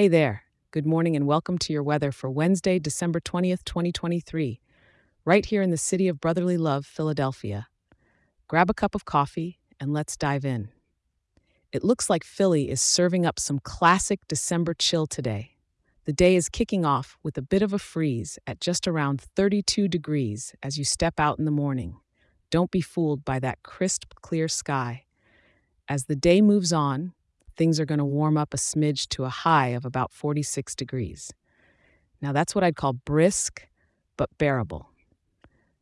Hey there. Good morning and welcome to your weather for Wednesday, December 20th, 2023, right here in the city of brotherly love, Philadelphia. Grab a cup of coffee and let's dive in. It looks like Philly is serving up some classic December chill today. The day is kicking off with a bit of a freeze at just around 32 degrees as you step out in the morning. Don't be fooled by that crisp, clear sky. As the day moves on, things are going to warm up a smidge to a high of about 46 degrees. Now, that's what I'd call brisk, but bearable.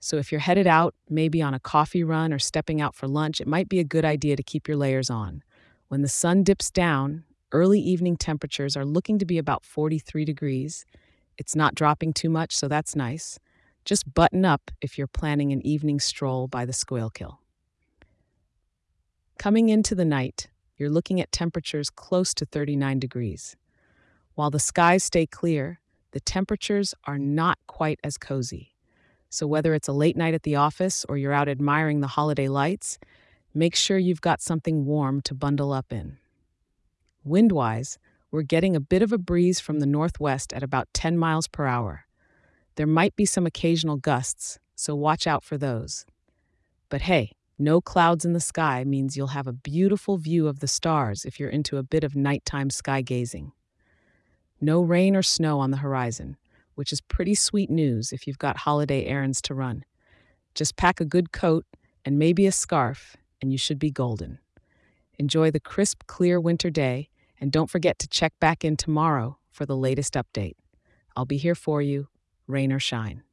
So, if you're headed out, maybe on a coffee run or stepping out for lunch, it might be a good idea to keep your layers on. When the sun dips down, early evening temperatures are looking to be about 43 degrees. It's not dropping too much, so that's nice. Just button up if you're planning an evening stroll by the Schuylkill. Coming into the night, you're looking at temperatures close to 39 degrees. While the skies stay clear, the temperatures are not quite as cozy. So, whether it's a late night at the office or you're out admiring the holiday lights, make sure you've got something warm to bundle up in. Windwise, we're getting a bit of a breeze from the northwest at about 10 miles per hour. There might be some occasional gusts, so watch out for those. But hey, no clouds in the sky means you'll have a beautiful view of the stars if you're into a bit of nighttime sky gazing. No rain or snow on the horizon, which is pretty sweet news if you've got holiday errands to run. Just pack a good coat and maybe a scarf, and you should be golden. Enjoy the crisp, clear winter day, and don't forget to check back in tomorrow for the latest update. I'll be here for you, rain or shine.